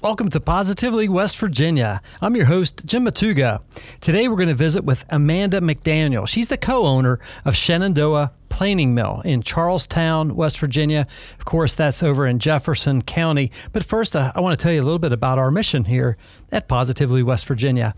Welcome to Positively West Virginia. I'm your host, Jim Matuga. Today we're going to visit with Amanda McDaniel. She's the co owner of Shenandoah Planing Mill in Charles Town, West Virginia. Of course, that's over in Jefferson County. But first, uh, I want to tell you a little bit about our mission here at Positively West Virginia.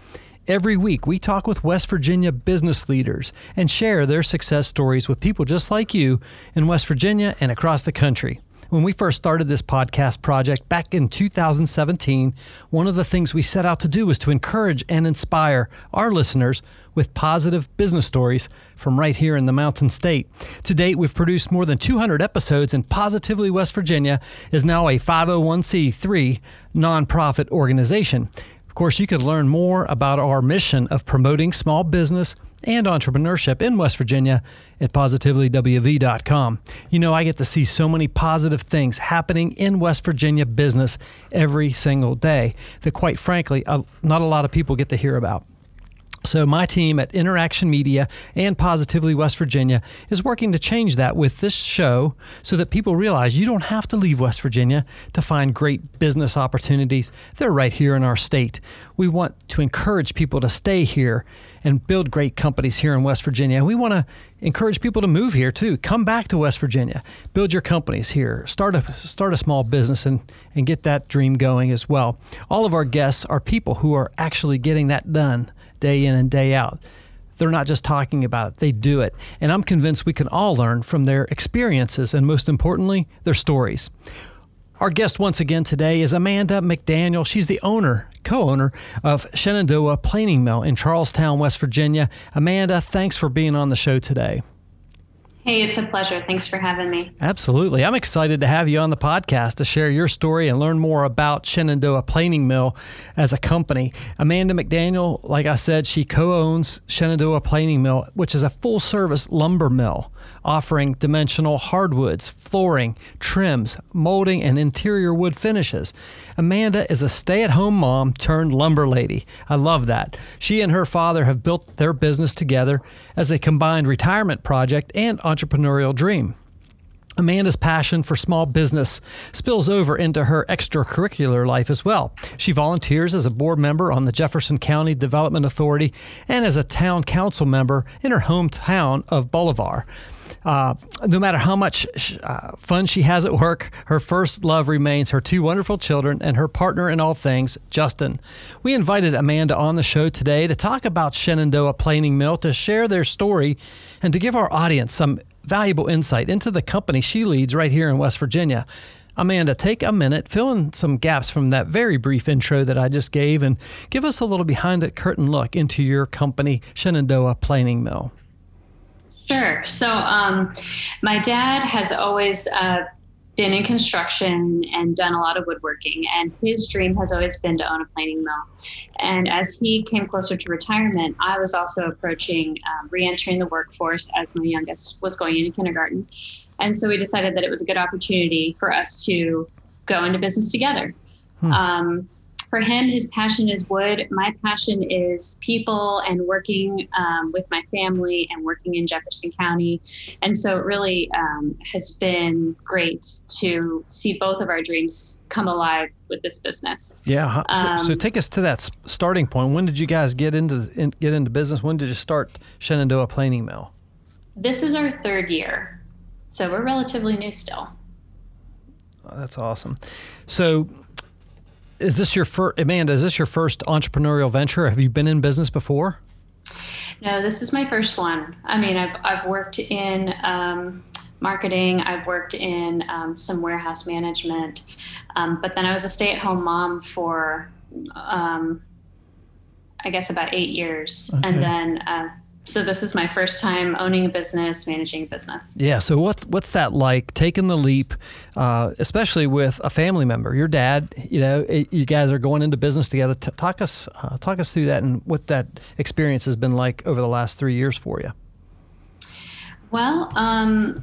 Every week, we talk with West Virginia business leaders and share their success stories with people just like you in West Virginia and across the country. When we first started this podcast project back in 2017, one of the things we set out to do was to encourage and inspire our listeners with positive business stories from right here in the Mountain State. To date, we've produced more than 200 episodes, and Positively West Virginia is now a 501c3 nonprofit organization. Of course, you can learn more about our mission of promoting small business and entrepreneurship in West Virginia at positivelywv.com. You know, I get to see so many positive things happening in West Virginia business every single day that, quite frankly, not a lot of people get to hear about. So, my team at Interaction Media and Positively West Virginia is working to change that with this show so that people realize you don't have to leave West Virginia to find great business opportunities. They're right here in our state. We want to encourage people to stay here and build great companies here in West Virginia. We want to encourage people to move here too. Come back to West Virginia, build your companies here, start a start a small business, and and get that dream going as well. All of our guests are people who are actually getting that done day in and day out. They're not just talking about it, they do it. And I'm convinced we can all learn from their experiences and, most importantly, their stories. Our guest once again today is Amanda McDaniel. She's the owner, co owner of Shenandoah Planing Mill in Charles Town, West Virginia. Amanda, thanks for being on the show today. Hey, it's a pleasure. Thanks for having me. Absolutely. I'm excited to have you on the podcast to share your story and learn more about Shenandoah Planing Mill as a company. Amanda McDaniel, like I said, she co owns Shenandoah Planing Mill, which is a full service lumber mill offering dimensional hardwoods, flooring, trims, molding, and interior wood finishes. Amanda is a stay at home mom turned lumber lady. I love that. She and her father have built their business together as a combined retirement project and entrepreneurial dream. Amanda's passion for small business spills over into her extracurricular life as well. She volunteers as a board member on the Jefferson County Development Authority and as a town council member in her hometown of Bolivar. Uh, no matter how much uh, fun she has at work, her first love remains her two wonderful children and her partner in all things, Justin. We invited Amanda on the show today to talk about Shenandoah Planing Mill, to share their story, and to give our audience some valuable insight into the company she leads right here in West Virginia. Amanda, take a minute, fill in some gaps from that very brief intro that I just gave, and give us a little behind the curtain look into your company, Shenandoah Planing Mill. Sure. So, um, my dad has always uh, been in construction and done a lot of woodworking, and his dream has always been to own a planing mill. And as he came closer to retirement, I was also approaching um, re entering the workforce as my youngest was going into kindergarten. And so we decided that it was a good opportunity for us to go into business together. Hmm. Um, for him, his passion is wood. My passion is people and working um, with my family and working in Jefferson County. And so it really um, has been great to see both of our dreams come alive with this business. Yeah. So, um, so take us to that starting point. When did you guys get into in, get into business? When did you start Shenandoah Planing Mill? This is our third year, so we're relatively new still. Oh, that's awesome. So is this your first, Amanda? Is this your first entrepreneurial venture? Have you been in business before? No, this is my first one. I mean, I've I've worked in um, marketing. I've worked in um, some warehouse management, um, but then I was a stay-at-home mom for, um, I guess, about eight years, okay. and then uh, so this is my first time owning a business, managing a business. Yeah. So what what's that like? Taking the leap, uh, especially with a family member, your dad. You know, it, you guys are going into business together. T- talk us uh, talk us through that and what that experience has been like over the last three years for you. Well, um,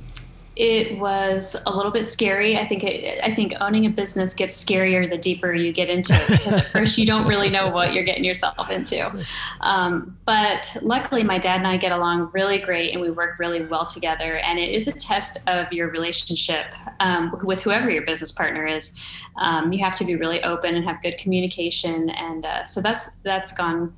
it was a little bit scary. I think it, I think owning a business gets scarier the deeper you get into it because at first you don't really know what you're getting yourself into. Um, but luckily, my dad and I get along really great, and we work really well together. And it is a test of your relationship um, with whoever your business partner is. Um, you have to be really open and have good communication, and uh, so that's that's gone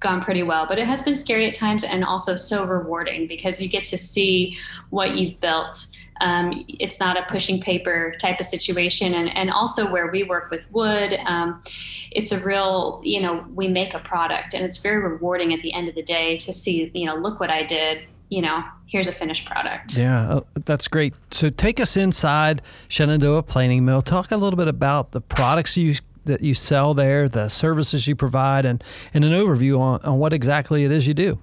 gone pretty well, but it has been scary at times and also so rewarding because you get to see what you've built. Um, it's not a pushing paper type of situation. And, and also where we work with wood, um, it's a real, you know, we make a product and it's very rewarding at the end of the day to see, you know, look what I did, you know, here's a finished product. Yeah, uh, that's great. So take us inside Shenandoah Planing Mill. Talk a little bit about the products you that you sell there, the services you provide, and, and an overview on, on what exactly it is you do.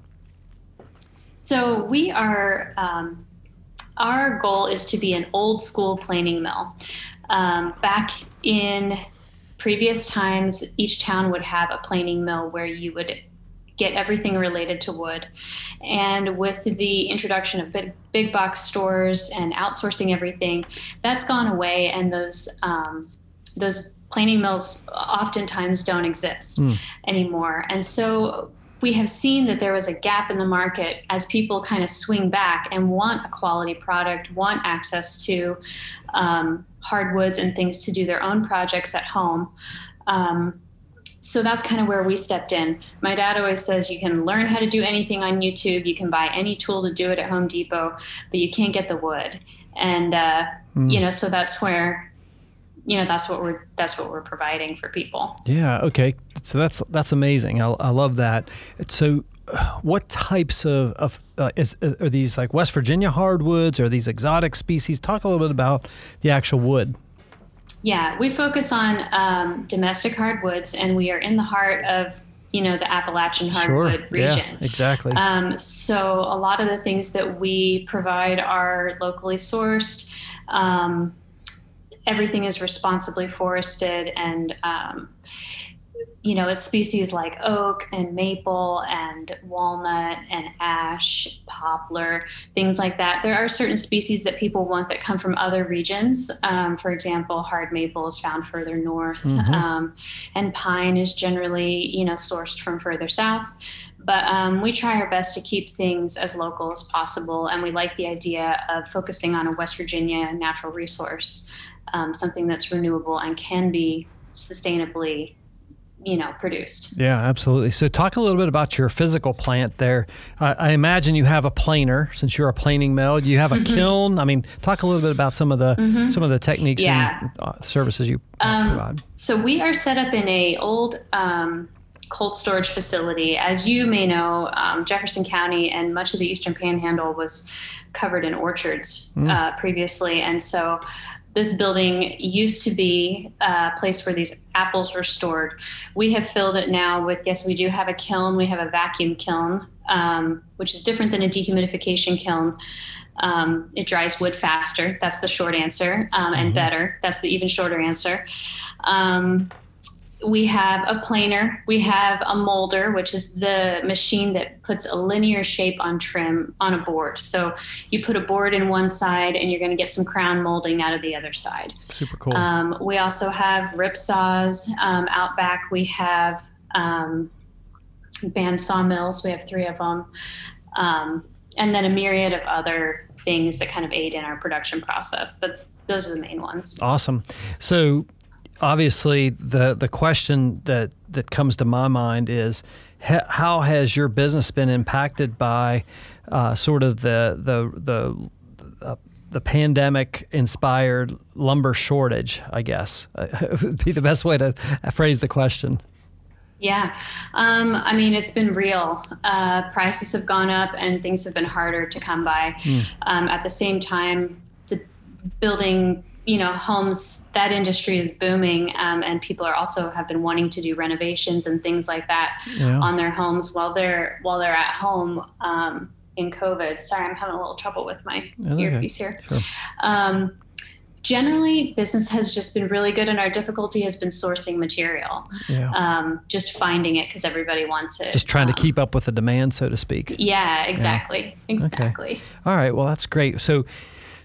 So we are, um, our goal is to be an old school planing mill. Um, back in previous times, each town would have a planing mill where you would get everything related to wood. And with the introduction of big, big box stores and outsourcing everything, that's gone away, and those um, those planing mills oftentimes don't exist mm. anymore. And so we have seen that there was a gap in the market as people kind of swing back and want a quality product, want access to um, hardwoods and things to do their own projects at home. Um, so that's kind of where we stepped in. My dad always says you can learn how to do anything on YouTube, you can buy any tool to do it at Home Depot, but you can't get the wood. And uh, mm. you know, so that's where you know that's what we're that's what we're providing for people. Yeah okay. So that's that's amazing. I, I love that. So what types of, of uh, is, uh, are these like west virginia hardwoods? Or these exotic species? Talk a little bit about the actual wood. Yeah we focus on um, domestic hardwoods and we are in the heart of you know the appalachian hardwood sure. region. yeah, exactly. Um, so a lot of the things that we provide are locally sourced um, everything is responsibly forested and um, you know, it's species like oak and maple and walnut and ash, poplar, things like that. There are certain species that people want that come from other regions. Um, for example, hard maple is found further north, mm-hmm. um, and pine is generally, you know, sourced from further south. But um, we try our best to keep things as local as possible, and we like the idea of focusing on a West Virginia natural resource um, something that's renewable and can be sustainably you know produced. Yeah absolutely. So talk a little bit about your physical plant there. Uh, i imagine you have a planer. Since you're a planing mill you have a kiln. I mean talk a little bit about some of the mm-hmm. some of the techniques yeah. and uh, services you um, provide. so we are set up in a old um, cold storage facility. As you may know um, jefferson county and much of the eastern panhandle was covered in orchards mm. uh, previously. And so this building used to be a place where these apples were stored. We have filled it now with, yes, we do have a kiln. We have a vacuum kiln, um, which is different than a dehumidification kiln. Um, it dries wood faster. That's the short answer, um, and mm-hmm. better. That's the even shorter answer. We have a planer, we have a molder, which is the machine that puts a linear shape on trim on a board. So you put a board in one side and you're going to get some crown molding out of the other side. Super cool. Um, we also have rip saws um, out back. We have um, band sawmills, we have three of them. Um, and then a myriad of other things that kind of aid in our production process. But those are the main ones. Awesome. So obviously the the question that that comes to my mind is how has your business been impacted by uh, sort of the the the uh, the pandemic inspired lumber shortage, I guess, would be the best way to phrase the question. Yeah, um, I mean, it's been real. Uh, prices have gone up and things have been harder to come by. Mm. Um, at the same time, the building you know homes that industry is booming um, and people are also have been wanting to do renovations and things like that yeah. on their homes while they're while they're at home um, in covid sorry i'm having a little trouble with my earpiece here sure. um, generally business has just been really good and our difficulty has been sourcing material yeah. um, just finding it because everybody wants it just trying um, to keep up with the demand so to speak yeah exactly yeah. exactly okay. all right well that's great so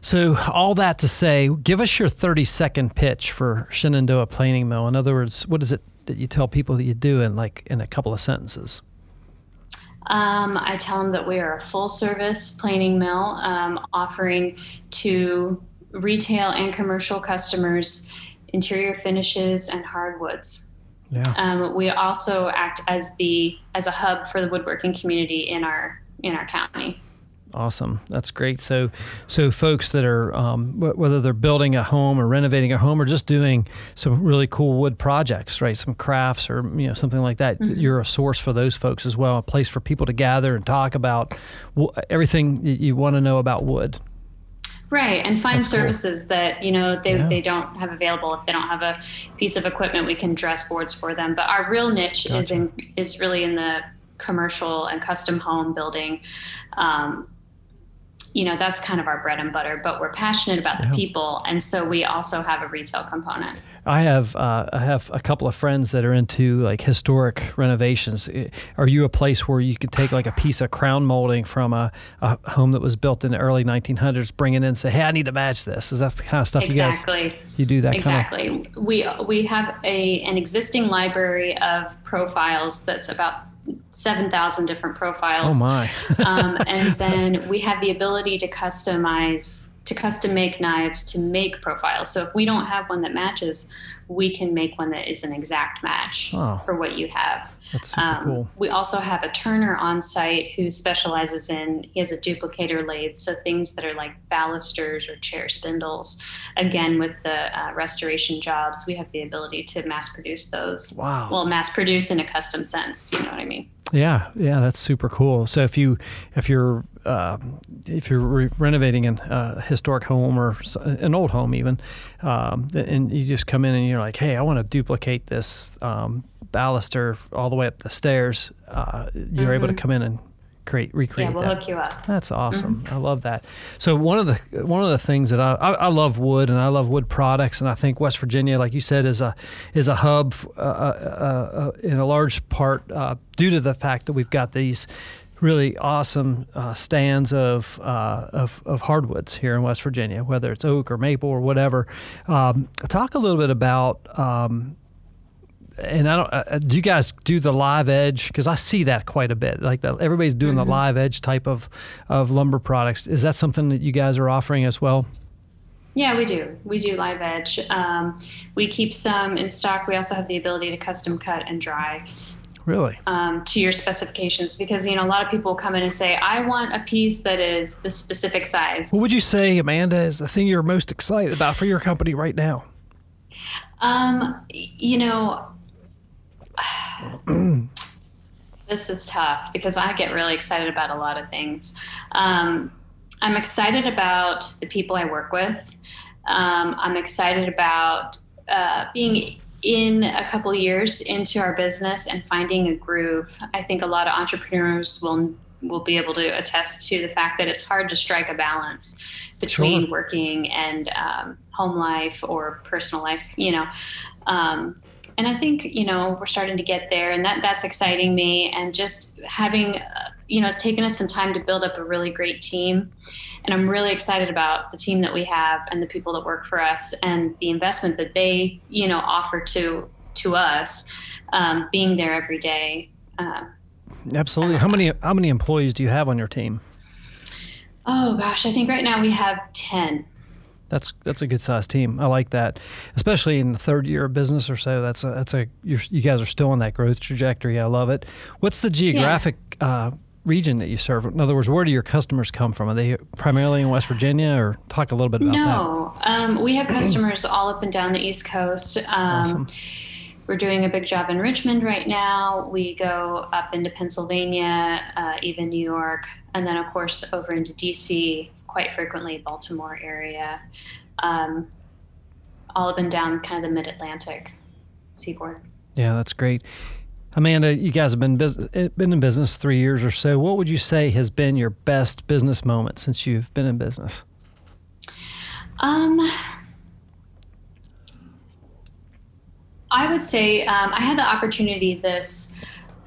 so all that to say give us your 30 second pitch for shenandoah planing mill in other words what is it that you tell people that you do in like in a couple of sentences um, I tell them that we are a full service planing mill um, offering to retail and commercial customers, interior finishes, and hardwoods. Yeah. Um, we also act as the as a hub for the woodworking community in our in our county. Awesome, that's great. So, so folks that are um, whether they're building a home or renovating a home or just doing some really cool wood projects, right? Some crafts or you know something like that. Mm-hmm. You're a source for those folks as well. A place for people to gather and talk about everything you want to know about wood. Right, and find That's services cool. that you know they, yeah. they don't have available. If they don't have a piece of equipment, we can dress boards for them. But our real niche gotcha. is in is really in the commercial and custom home building. Um, you know that's kind of our bread and butter but we're passionate about yeah. the people and so we also have a retail component i have uh, i have a couple of friends that are into like historic renovations are you a place where you could take like a piece of crown molding from a, a home that was built in the early 1900s bring it in and say hey i need to match this is that the kind of stuff exactly. you guys you do that exactly kind of? we we have a an existing library of profiles that's about 7,000 different profiles. Oh my. um, and then we have the ability to customize, to custom make knives to make profiles. So if we don't have one that matches, we can make one that is an exact match oh, for what you have. That's super um, cool. We also have a turner on site who specializes in, he has a duplicator lathe, so things that are like balusters or chair spindles. Again, with the uh, restoration jobs, we have the ability to mass produce those. Wow. Well, mass produce in a custom sense, you know what I mean? Yeah, yeah, that's super cool. So if you if you're uh, if you're re- renovating a uh, historic home or an old home even, um, and you just come in and you're like, hey, I want to duplicate this um, baluster all the way up the stairs, uh, you're mm-hmm. able to mm-hmm. come in and create recreate yeah, we'll that. hook you up. That's awesome. Mm-hmm. I love that. So one of the one of the things that I, I, I love wood and I love wood products and I think West Virginia, like you said, is a is a hub uh, uh, uh, in a large part uh, due to the fact that we've got these really awesome uh, stands of, uh, of, of hardwoods here in West Virginia, whether it's oak or maple or whatever. Um, talk a little bit about um, and I don't. Uh, uh, do you guys do the live edge? Because I see that quite a bit. Like the, everybody's doing mm-hmm. the live edge type of of lumber products. Is that something that you guys are offering as well? Yeah, we do. We do live edge. Um, we keep some in stock. We also have the ability to custom cut and dry. Really? Um, to your specifications, because you know a lot of people come in and say, "I want a piece that is the specific size." What would you say, Amanda, is the thing you're most excited about for your company right now? Um, you know, this is tough because I get really excited about a lot of things. Um, I'm excited about the people I work with. Um, I'm excited about uh, being in a couple years into our business and finding a groove. I think a lot of entrepreneurs will will be able to attest to the fact that it's hard to strike a balance between sure. working and um, home life or personal life. You know, um, and I think you know we're starting to get there, and that that's exciting me. And just having, uh, you know, it's taken us some time to build up a really great team, and I'm really excited about the team that we have and the people that work for us and the investment that they, you know, offer to to us, um, being there every day. Uh, Absolutely. How many how many employees do you have on your team? Oh gosh, I think right now we have ten that's that's a good sized team. I like that, especially in the third year of business or so. That's a that's a you guys are still on that growth trajectory. I love it. What's the geographic yeah. uh, region that you serve? In other words, where do your customers come from? Are they primarily in West Virginia, or talk a little bit about no, that? No, um, we have customers all up and down the East Coast. Um, awesome. We're doing a big job in Richmond right now. We go up into Pennsylvania, uh, even New York, and then of course over into DC quite frequently Baltimore area. Um, all up and down kind of the mid Atlantic seaboard. Yeah, that's great. Amanda, you guys have been business, eh, been in business three years or so. What would you say has been your best business moment since you've been in business? Um, I would say um, I had the opportunity this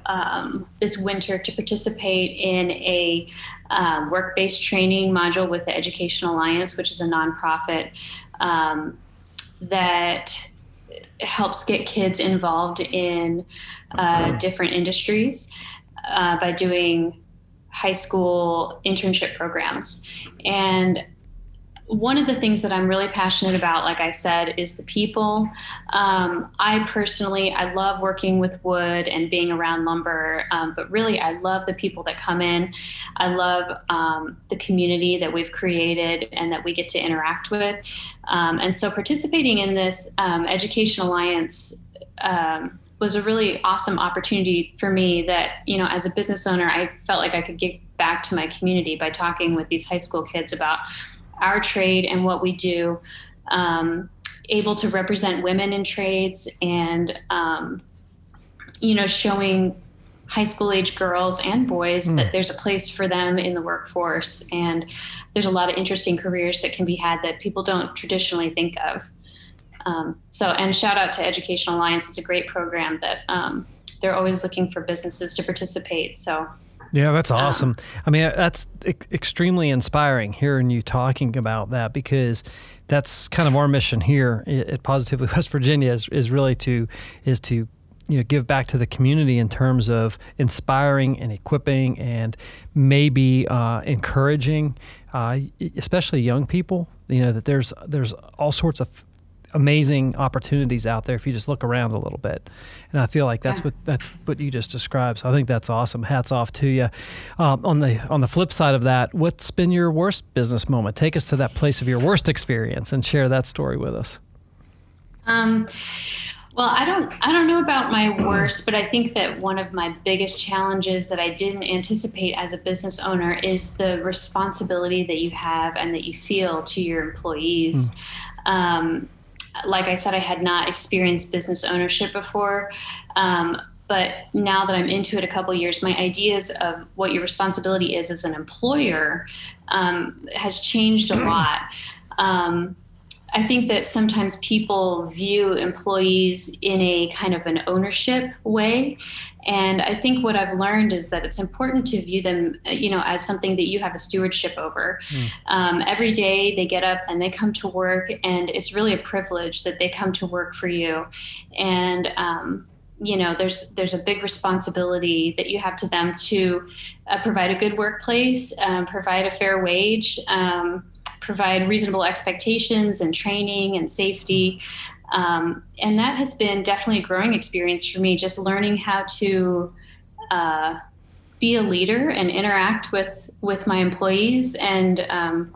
um, this winter to participate in a um, work-based training module with the Education Alliance, which is a nonprofit um, that helps get kids involved in uh, different industries uh, by doing high school internship programs. And one of the things that I'm really passionate about, like I said, is the people. Um, I personally, I love working with wood and being around lumber, um, but really, I love the people that come in. I love um, the community that we've created and that we get to interact with. Um, and so, participating in this um, Education Alliance um, was a really awesome opportunity for me that, you know, as a business owner, I felt like I could give back to my community by talking with these high school kids about our trade and what we do, um, able to represent women in trades and, um, you know, showing high school age girls and boys mm. that there's a place for them in the workforce and there's a lot of interesting careers that can be had that people don't traditionally think of. Um, so, and shout out to Education Alliance. It's a great program that um, they're always looking for businesses to participate. So, yeah, that's um, awesome. Um, I mean, that's extremely inspiring hearing you talking about that because that's kind of our mission here at Positively West Virginia is, is really to is to you know give back to the community in terms of inspiring and equipping and maybe uh, encouraging, uh, especially young people. You know that there's there's all sorts of amazing opportunities out there if you just look around a little bit. And I feel like that's yeah. what that's what you just described. So I think that's awesome. Hats off to you. Um, on the on the flip side of that, what's been your worst business moment? Take us to that place of your worst experience and share that story with us. Um, well, I don't I don't know about my worst, but I think that one of my biggest challenges that I didn't anticipate as a business owner is the responsibility that you have and that you feel to your employees. Mm. Um, like I said, I had not experienced business ownership before. Um, but now that I'm into it a couple years, my ideas of what your responsibility is as an employer um, has changed a lot. Um, I think that sometimes people view employees in a kind of an ownership way. And I think what I've learned is that it's important to view them, you know, as something that you have a stewardship over. Mm. Um, every day they get up and they come to work, and it's really a privilege that they come to work for you. And um, you know there's there's a big responsibility that you have to them to uh, provide a good workplace um, provide a fair wage um, provide reasonable expectations and training and safety. Um, and that has been definitely a growing experience for me, just learning how to uh, be a leader and interact with with my employees and um,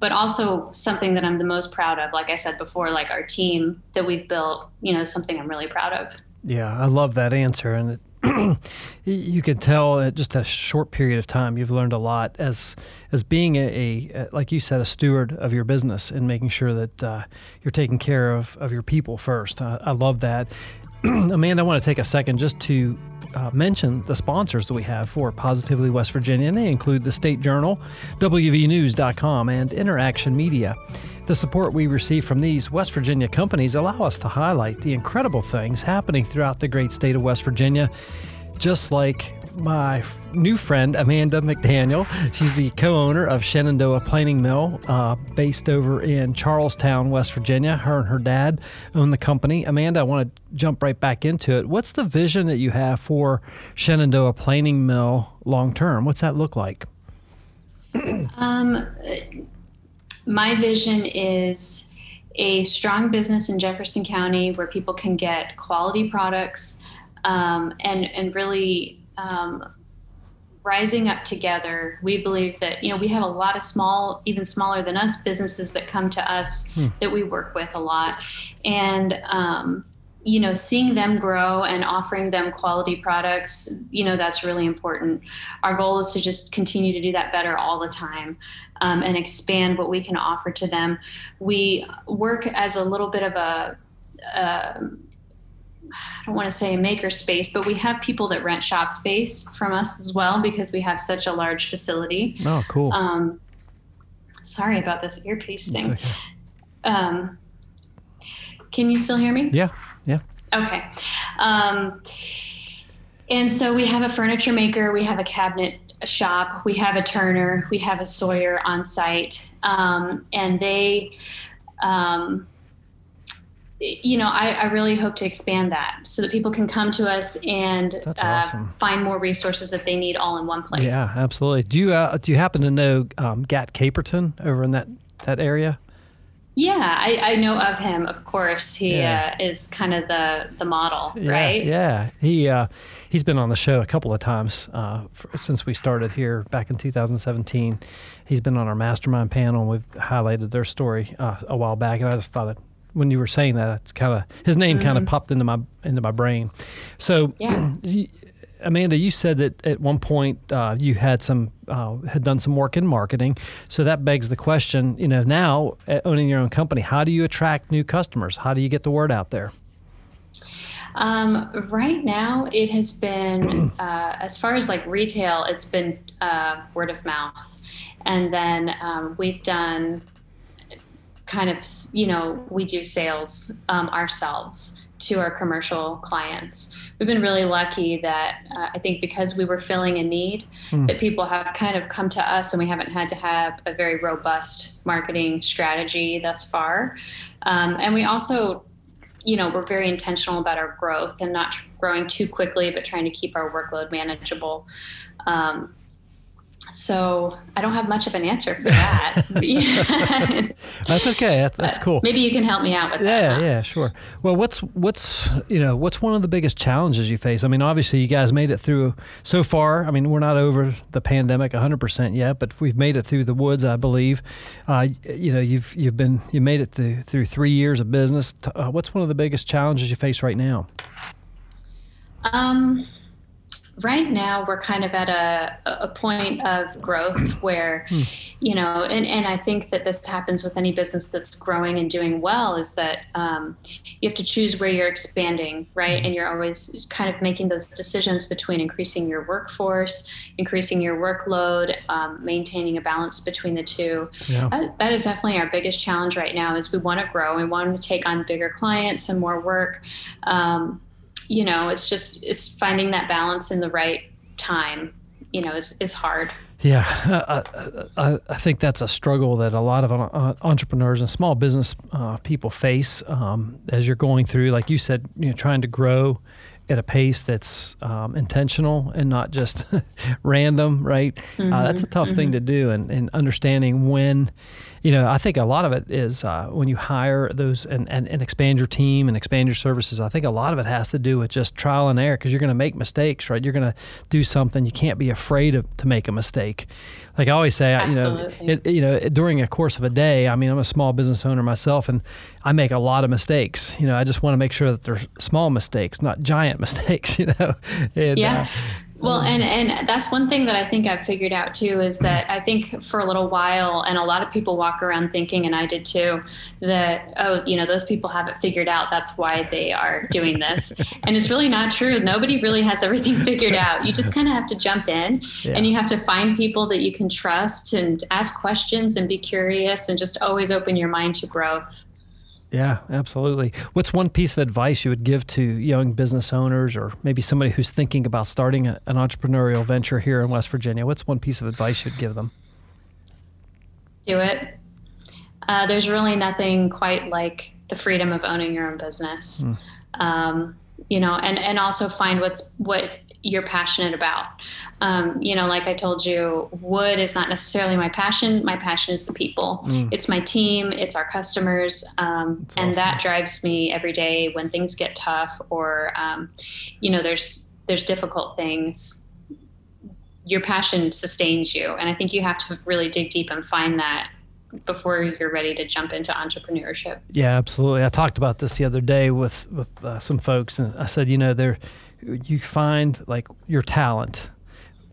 but also something that I'm the most proud of. Like I said before, like our team that we've built, you know, something I'm really proud of. Yeah, I love that answer, and it you can tell at just a short period of time you've learned a lot as as being a, a like you said a steward of your business and making sure that uh, you're taking care of, of your people first. I, I love that. Amanda, I want to take a second just to uh, mention the sponsors that we have for Positively West Virginia, and they include the State Journal, WVNews.com, and Interaction Media. The support we receive from these West Virginia companies allow us to highlight the incredible things happening throughout the great state of West Virginia, just like my new friend Amanda McDaniel. She's the co-owner of Shenandoah Planing Mill, uh, based over in Charles Town, West Virginia. Her and her dad own the company. Amanda, I want to jump right back into it. What's the vision that you have for Shenandoah Planing Mill long term? What's that look like? Um, my vision is a strong business in Jefferson County where people can get quality products um, and and really um, rising up together. We believe that you know we have a lot of small, even smaller than us, businesses that come to us hmm. that we work with a lot, and um, you know, seeing them grow and offering them quality products, you know, that's really important. Our goal is to just continue to do that better all the time um, and expand what we can offer to them. We work as a little bit of a, uh, I don't want to say a maker space, but we have people that rent shop space from us as well because we have such a large facility. Oh, cool. Um, sorry about this earpiece thing. Okay. Um, can you still hear me? Yeah, yeah. Okay. Um, and so we have a furniture maker, we have a cabinet shop, we have a turner, we have a sawyer on site, um, and they, um, you know, I, I, really hope to expand that so that people can come to us and uh, awesome. find more resources that they need all in one place. Yeah, absolutely. Do you uh, do you happen to know um, Gat Caperton over in that that area? Yeah, I, I know of him. Of course, he yeah. uh, is kind of the the model, yeah, right? Yeah, he uh, he's been on the show a couple of times uh, for, since we started here back in 2017. He's been on our mastermind panel. and We've highlighted their story uh, a while back, and I just thought it, when you were saying that, it's kind of his name mm-hmm. kind of popped into my into my brain. So, yeah. Amanda, you said that at one point uh, you had some uh, had done some work in marketing. So that begs the question: you know, now uh, owning your own company, how do you attract new customers? How do you get the word out there? Um, right now, it has been uh, as far as like retail, it's been uh, word of mouth, and then um, we've done kind of you know we do sales um, ourselves to our commercial clients. We've been really lucky that uh, I think because we were filling a need, mm. that people have kind of come to us and we haven't had to have a very robust marketing strategy thus far. Um, and we also, you know, we're very intentional about our growth and not growing too quickly, but trying to keep our workload manageable. Um, so I don't have much of an answer for that. that's okay. That's, that's, cool. Maybe you can help me out with yeah, that. Yeah, yeah, sure. Well, what's what's you know what's one of the biggest challenges you face? I mean, obviously you guys made it through so far. I mean, we're not over the pandemic 100 percent yet, but we've made it through the woods, I believe. Uh, you know, you've you've been you made it through through three years of business. Uh, what's one of the biggest challenges you face right now? Um right now we're kind of at a, a point of growth where you know and, and i think that this happens with any business that's growing and doing well is that um, you have to choose where you're expanding right hmm. and you're always kind of making those decisions between increasing your workforce increasing your workload um, maintaining a balance between the two yeah. that, that is definitely our biggest challenge right now is we want to grow we want to take on bigger clients and more work um, you know, it's just it's finding that balance in the right time. You know, is is hard. Yeah, I, I, think that's a struggle that a lot of uh, entrepreneurs and small business uh, people face um, as you're going through, like you said, you know, trying to grow at a pace that's um, intentional and not just random, right? Mm-hmm. Uh, that's a tough mm-hmm. thing to do, and, and understanding when you know, I think a lot of it is uh, when you hire those and, and, and expand your team and expand your services. I think a lot of it has to do with just trial and error because you're going to make mistakes, right? You're going to do something. You can't be afraid of, to make a mistake. Like I always say, Absolutely. you know, it, you know, during a course of a day. I mean, I'm a small business owner myself, and I make a lot of mistakes. You know, I just want to make sure that they're small mistakes, not giant mistakes. You know, and, yeah. Uh, well, and and that's one thing that I think I've figured out too is that I think for a little while, and a lot of people walk around thinking, and I did too, that oh, you know, those people have it figured out. That's why they are doing this, and it's really not true. Nobody really has everything figured out. You just kind of have to jump in, yeah. and you have to find people that you can trust and ask questions and be curious, and just always open your mind to growth. Yeah, absolutely. What's one piece of advice you would give to young business owners or maybe somebody who's thinking about starting a, an entrepreneurial venture here in West Virginia? What's one piece of advice you'd give them? Do it. Uh, there's really nothing quite like the freedom of owning your own business. Mm. Um, you know, and, and also find what's what you're passionate about. Um, you know, like I told you, wood is not necessarily my passion. My passion is the people. Mm. It's my team. It's our customers, um, and awesome. that drives me every day when things get tough or, um, you know, there's there's difficult things. Your passion sustains you, and I think you have to really dig deep and find that before you're ready to jump into entrepreneurship. Yeah, absolutely. I talked about this the other day with with uh, some folks, and I said, you know, there you find like your talent,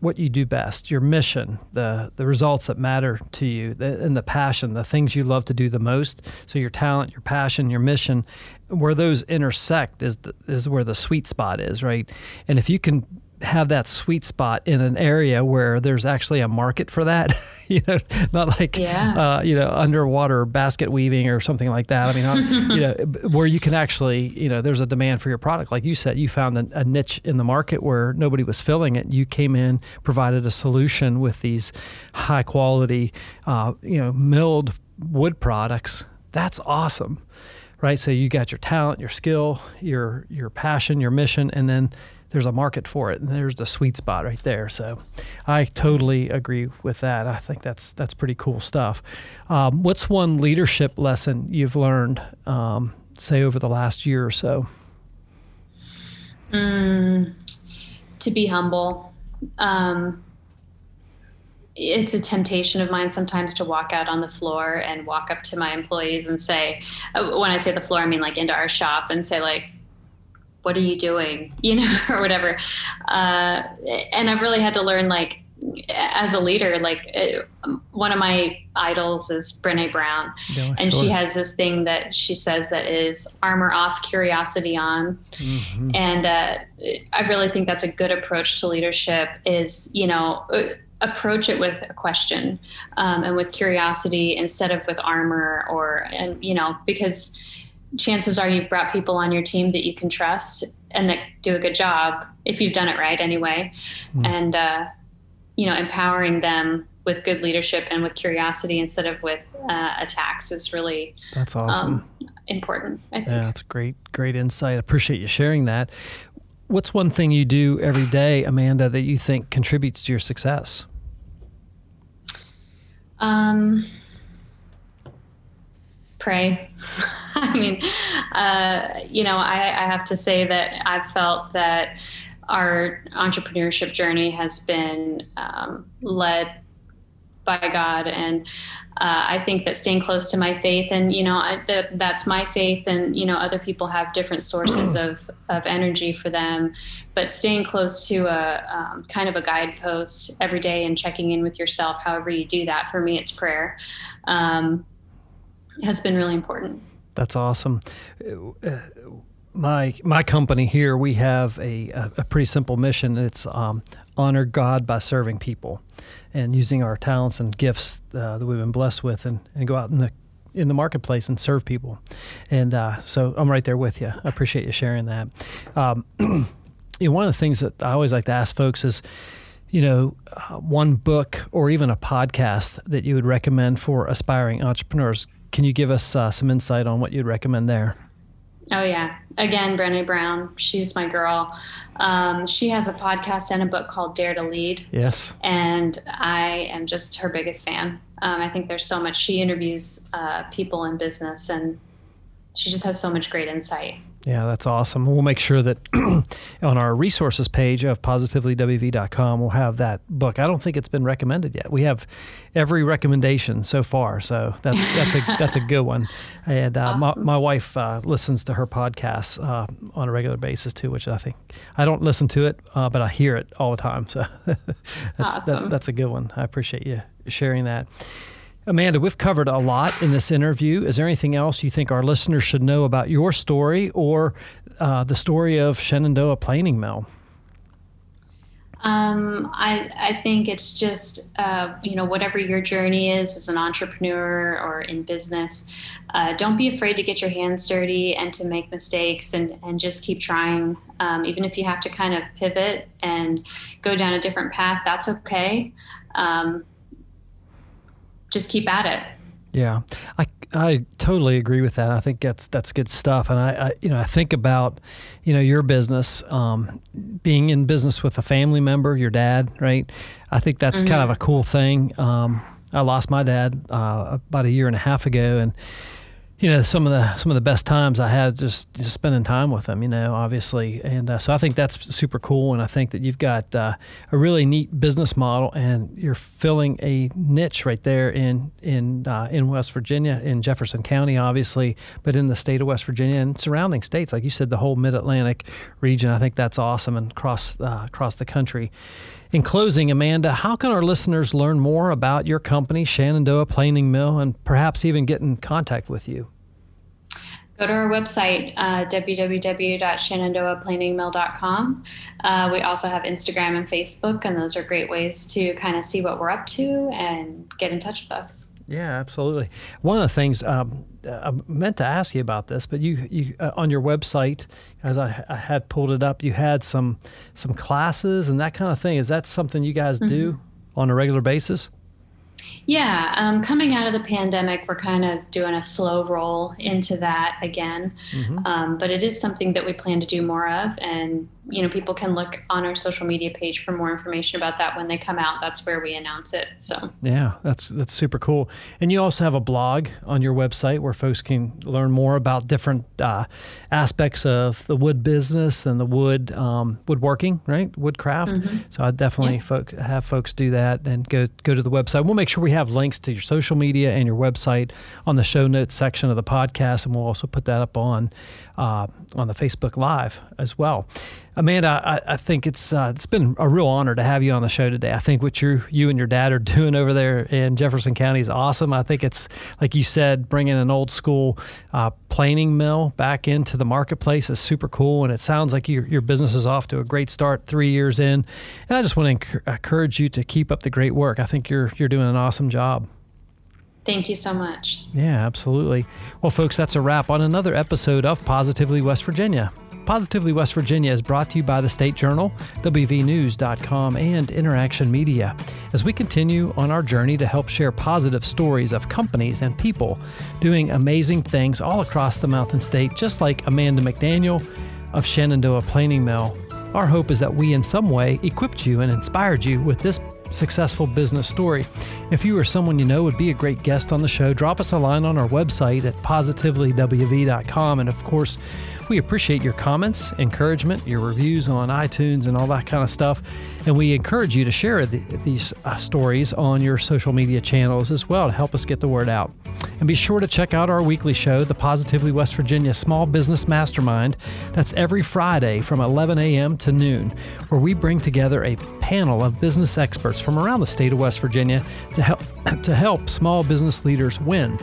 what you do best, your mission, the the results that matter to you, the, and the passion, the things you love to do the most. So your talent, your passion, your mission, where those intersect is the, is where the sweet spot is, right? And if you can have that sweet spot in an area where there's actually a market for that. you know, not like yeah. uh, you know underwater basket weaving or something like that. I mean, you know, where you can actually you know there's a demand for your product. Like you said, you found a, a, niche in the market where nobody was filling it. You came in, provided a solution with these high quality, uh, you know, milled wood products. That's awesome, right? So you got your talent, your skill, your your passion, your mission, and then there's a market for it, and there's the sweet spot right there. So, I totally agree with that. I think that's that's pretty cool stuff. Um, what's one leadership lesson you've learned, um, say, over the last year or so? Mm, to be humble. Um, it's a temptation of mine sometimes to walk out on the floor and walk up to my employees and say, uh, when I say the floor, I mean like into our shop and say like, what are you doing you know or whatever uh, and i've really had to learn like as a leader like uh, one of my idols is brene brown yeah, and sure. she has this thing that she says that is armor off curiosity on mm-hmm. and uh, i really think that's a good approach to leadership is you know uh, approach it with a question um, and with curiosity instead of with armor or and you know because chances are you've brought people on your team that you can trust and that do a good job if you've done it right anyway. Mm. and uh, you know empowering them with good leadership and with curiosity instead of with uh, attacks is really that's awesome. um, important i think. yeah that's great great insight. Appreciate you sharing that. What's one thing you do every day amanda that you think contributes to your success? Um pray. I mean, uh, you know, I, I, have to say that I've felt that our entrepreneurship journey has been um, led by God, and uh, I think that staying close to my faith, and you know, I, that that's my faith, and you know, other people have different sources of of energy for them, but staying close to a um, kind of a guidepost every day and checking in with yourself, however you do that. For me, it's prayer. Um, has been really important. That's awesome. My my company here, we have a, a, pretty simple mission. It's um, honor God by serving people, and using our talents and gifts uh, that we've been blessed with, and, and go out in the in the marketplace and serve people. And uh, so I'm right there with you. I appreciate you sharing that. Um, you know, one of the things that I always like to ask folks is, you know, uh, one book or even a podcast that you would recommend for aspiring entrepreneurs. Can you give us uh, some insight on what you'd recommend there? Oh yeah, again, Brené Brown. She's my girl. Um, she has a podcast and a book called Dare to Lead. Yes. And I am just her biggest fan. Um, I think there's so much. She interviews uh, people in business, and she just has so much great insight. Yeah, that's awesome. We'll make sure that on our resources page of positivelywv.com, we'll have that book. I don't think it's been recommended yet. We have every recommendation so far, so that's that's a that's a good one. And uh, awesome. my, my wife uh, listens to her podcasts uh, on a regular basis too, which I think I don't listen to it, uh, but I hear it all the time. So that's awesome. that, that's a good one. I appreciate you sharing that. Amanda, we've covered a lot in this interview. Is there anything else you think our listeners should know about your story or uh, the story of Shenandoah Planing Mill? Um, I, I think it's just, uh, you know, whatever your journey is as an entrepreneur or in business, uh, don't be afraid to get your hands dirty and to make mistakes and, and just keep trying. Um, even if you have to kind of pivot and go down a different path, that's okay. Um, just keep at it. Yeah, I, I totally agree with that. I think that's that's good stuff. And I, I you know I think about you know your business um, being in business with a family member, your dad, right? I think that's mm-hmm. kind of a cool thing. Um, I lost my dad uh, about a year and a half ago, and you know some of the some of the best times I had just, just spending time with them. You know, obviously, and uh, so I think that's super cool. And I think that you've got uh, a really neat business model, and you're filling a niche right there in in uh, in West Virginia, in Jefferson County, obviously, but in the state of West Virginia and surrounding states, like you said, the whole Mid Atlantic region. I think that's awesome, and across uh, across the country. In closing, Amanda, how can our listeners learn more about your company, Shenandoah Planing Mill, and perhaps even get in contact with you? Go to our website, uh, www.shenandoahplaningmill.com. Uh, we also have Instagram and Facebook, and those are great ways to kind of see what we're up to and get in touch with us. Yeah, absolutely. One of the things um, I meant to ask you about this, but you, you uh, on your website, as I, I, had pulled it up, you had some some classes and that kind of thing. Is that something you guys mm-hmm. do on a regular basis? Yeah, um, coming out of the pandemic, we're kind of doing a slow roll into that again. Mm-hmm. Um, but it is something that we plan to do more of, and you know, people can look on our social media page for more information about that when they come out. That's where we announce it. So yeah, that's that's super cool. And you also have a blog on your website where folks can learn more about different uh, aspects of the wood business and the wood um, woodworking, right? Woodcraft. Mm-hmm. So I definitely yeah. folk, have folks do that and go go to the website. We'll make sure we have links to your social media and your website on the show notes section of the podcast, and we'll also put that up on uh, on the Facebook Live as well. Amanda, I, I think it's uh, it's been a real honor to have you on the show today. I think what you you and your dad are doing over there in Jefferson County is awesome. I think it's like you said, bringing an old school uh, planing mill back into the marketplace is super cool, and it sounds like your your business is off to a great start three years in. And I just want to encourage you to keep up the great work. I think you're you're doing an awesome job. Thank you so much. Yeah, absolutely. Well, folks, that's a wrap on another episode of Positively West Virginia. Positively West Virginia is brought to you by the State Journal, WVNews.com, and Interaction Media as we continue on our journey to help share positive stories of companies and people doing amazing things all across the Mountain State, just like Amanda McDaniel of Shenandoah Planing Mill. Our hope is that we, in some way, equipped you and inspired you with this successful business story. If you or someone you know would be a great guest on the show, drop us a line on our website at positivelywv.com. And of course, we appreciate your comments, encouragement, your reviews on iTunes, and all that kind of stuff. And we encourage you to share the, these uh, stories on your social media channels as well to help us get the word out. And be sure to check out our weekly show, the Positively West Virginia Small Business Mastermind. That's every Friday from 11 a.m. to noon, where we bring together a panel of business experts from around the state of West Virginia to help to help small business leaders win.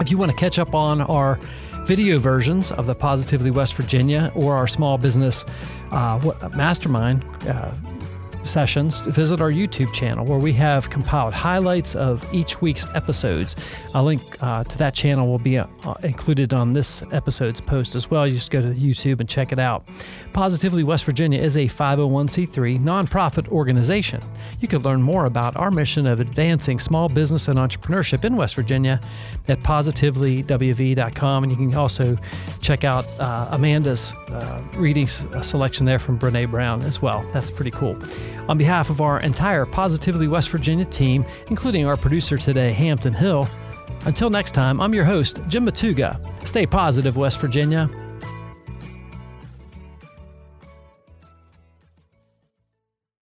If you want to catch up on our video versions of the Positively West Virginia or our small business uh, mastermind uh, sessions, visit our YouTube channel where we have compiled highlights of each week's episodes. A link uh, to that channel will be uh, included on this episode's post as well. You just go to YouTube and check it out. Positively West Virginia is a 501c3 nonprofit organization. You can learn more about our mission of advancing small business and entrepreneurship in West Virginia at positivelywv.com. And you can also check out uh, Amanda's uh, reading selection there from Brene Brown as well. That's pretty cool. On behalf of our entire Positively West Virginia team, including our producer today, Hampton Hill, until next time, I'm your host, Jim Matuga. Stay positive, West Virginia.